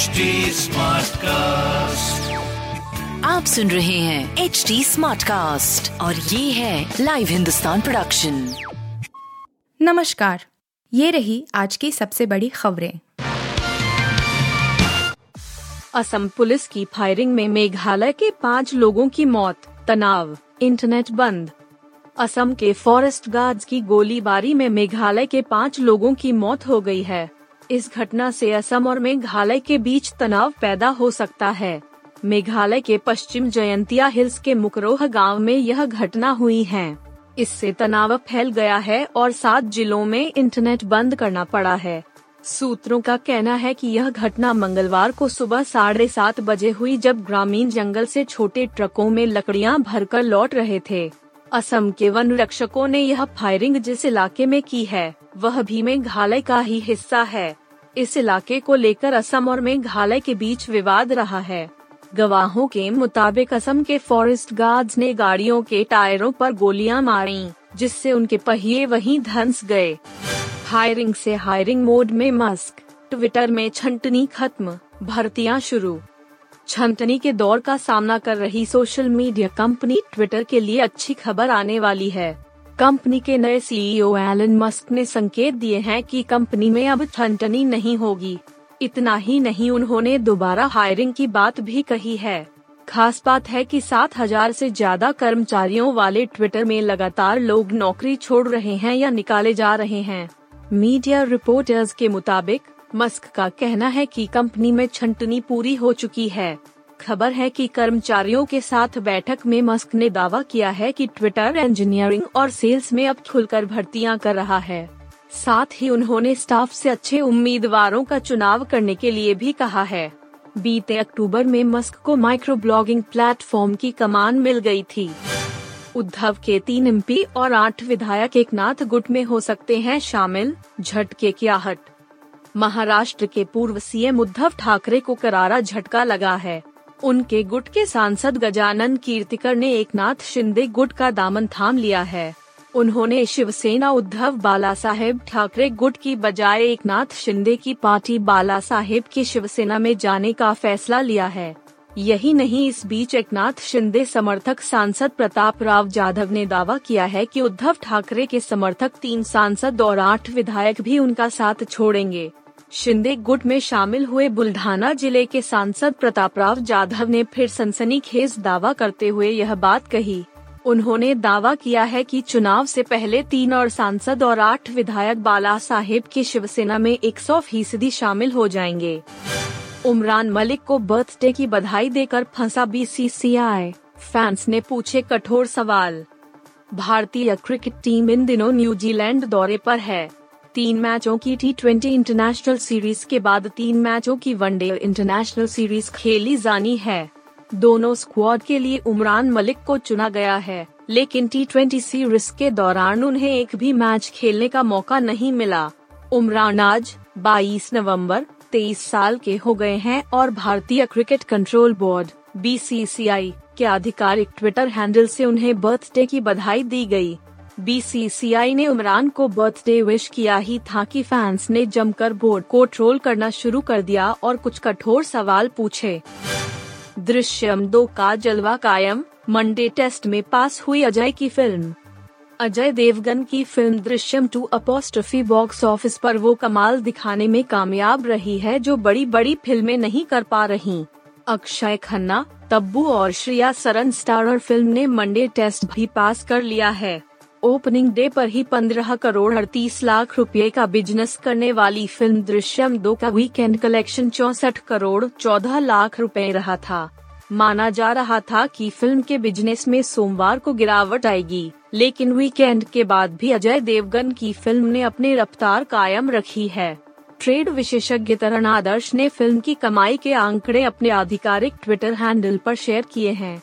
HD cast आप सुन रहे हैं एच डी स्मार्ट कास्ट और ये है लाइव हिंदुस्तान प्रोडक्शन नमस्कार ये रही आज की सबसे बड़ी खबरें। असम पुलिस की फायरिंग में मेघालय के पाँच लोगों की मौत तनाव इंटरनेट बंद। असम के फॉरेस्ट गार्ड्स की गोलीबारी में मेघालय के पाँच लोगों की मौत हो गई है। इस घटना से असम और मेघालय के बीच तनाव पैदा हो सकता है। मेघालय के पश्चिम जयंतिया हिल्स के मुकरोह गाँव में यह घटना हुई है। इससे तनाव फैल गया है और सात जिलों में इंटरनेट बंद करना पड़ा है। सूत्रों का कहना है कि यह घटना मंगलवार को सुबह साढ़े सात बजे हुई जब ग्रामीण जंगल से छोटे ट्रकों में लकड़ियाँ भरकर लौट रहे थे। असम के वन रक्षकों ने यह फायरिंग जिस इलाके में की है, वह भी मेघालय का ही हिस्सा है। इस इलाके को लेकर असम और मेघालय के बीच विवाद रहा है। गवाहों के मुताबिक असम के फॉरेस्ट गार्ड्स ने गाड़ियों के टायरों पर गोलियाँ मारी, जिससे उनके पहिए वहीं धंस गए। हायरिंग से हायरिंग मोड में मस्क ट्विटर में छंटनी खत्म, भर्तियाँ शुरू। छंटनी के दौर का सामना कर रही सोशल मीडिया कंपनी ट्विटर के लिए अच्छी खबर आने वाली है। कंपनी के नए सीईओ एलन मस्क ने संकेत दिए हैं कि कंपनी में अब छंटनी नहीं होगी। इतना ही नहीं, उन्होंने दोबारा हायरिंग की बात भी कही है। खास बात है कि सात हज़ार से ज़्यादा कर्मचारियों वाले ट्विटर में लगातार लोग नौकरी छोड़ रहे हैं या निकाले जा रहे हैं। मीडिया रिपोर्टर्स के मुताबिक मस्क का कहना है कि कंपनी में छंटनी पूरी हो चुकी है। खबर है कि कर्मचारियों के साथ बैठक में मस्क ने दावा किया है कि ट्विटर इंजीनियरिंग और सेल्स में अब खुलकर भर्तियाँ कर रहा है। साथ ही उन्होंने स्टाफ से अच्छे उम्मीदवारों का चुनाव करने के लिए भी कहा है। बीते अक्टूबर में मस्क को माइक्रो ब्लॉगिंग प्लेटफॉर्म की कमान मिल गई थी। उद्धव के तीन एम और आठ विधायक एक नाथ गुट में हो सकते हैं शामिल, झटके की आहट। महाराष्ट्र के पूर्व सीएम उद्धव ठाकरे को करारा झटका लगा है। उनके गुट के सांसद गजानन कीर्तिकर ने एक नाथ शिंदे गुट का दामन थाम लिया है। उन्होंने शिवसेना उद्धव बाला साहेब ठाकरे गुट की बजाय एक नाथ शिंदे की पार्टी बाला साहेब की शिवसेना में जाने का फैसला लिया है। यही नहीं, इस बीच एक नाथ शिंदे समर्थक सांसद प्रताप राव जाधव ने दावा किया है कि उद्धव ठाकरे के समर्थक तीन सांसद और आठ विधायक भी उनका साथ छोड़ेंगे। शिंदे गुट में शामिल हुए बुल्ढाना ज़िले के सांसद प्रताप राव जाधव ने फिर सनसनीखेज दावा करते हुए यह बात कही। उन्होंने दावा किया है कि चुनाव से पहले तीन और सांसद और आठ विधायक बाला साहेब की शिवसेना में 100 फ़ीसदी शामिल हो जाएँगे। उमरान मलिक को बर्थडे की बधाई देकर फंसा बीसीसीआई। फैंस ने पूछे कठोर सवाल। भारतीय क्रिकेट टीम इन दिनों न्यूजीलैंड दौरे पर है। तीन मैचों की टी ट्वेंटी इंटरनेशनल सीरीज़ के बाद तीन मैचों की वनडे इंटरनेशनल सीरीज़ खेली जानी है दोनों स्क्वाड के लिए उमरान मलिक को चुना गया है, लेकिन टी ट्वेंटी सीरीज़ के दौरान उन्हें एक भी मैच खेलने का मौका नहीं मिला उमरान आज 22 नवंबर 23 साल के हो गए हैं और भारतीय क्रिकेट कंट्रोल बोर्ड बीसीसीआई के आधिकारिक ट्विटर हैंडल से उन्हें बर्थडे की बधाई दी गई। बीसीसीआई ने उमरान को बर्थडे विश किया ही था कि फैंस ने जमकर बोर्ड को ट्रोल करना शुरू कर दिया और कुछ कठोर सवाल पूछे। दृश्यम दो का जलवा कायम, मंडे टेस्ट में पास हुई अजय की फ़िल्म। अजय देवगन की film Drishyam two apostrophe box office पर वो कमाल दिखाने में कामयाब रही है जो बड़ी बड़ी फ़िल्में नहीं कर पा रही। अक्षय खन्ना, तब्बू और श्रेया सरन स्टारर फ़िल्म ने मंडे टेस्ट भी पास कर लिया है। ओपनिंग डे पर ही पंद्रह करोड़ अड़तीस लाख रुपए का बिज़नेस करने वाली फ़िल्म दृश्यम दो का वीकेंड कलेक्शन चौसठ करोड़ चौदह लाख रुपए रहा था। माना जा रहा था कि फ़िल्म के बिज़नेस में सोमवार को गिरावट आएगी, लेकिन वीकेंड के बाद भी अजय देवगन की फ़िल्म ने अपनी रफ्तार कायम रखी है। ट्रेड विशेषज्ञ तरण आदर्श ने फ़िल्म की कमाई के आंकड़े अपने आधिकारिक ट्विटर हैंडल पर शेयर किए हैं।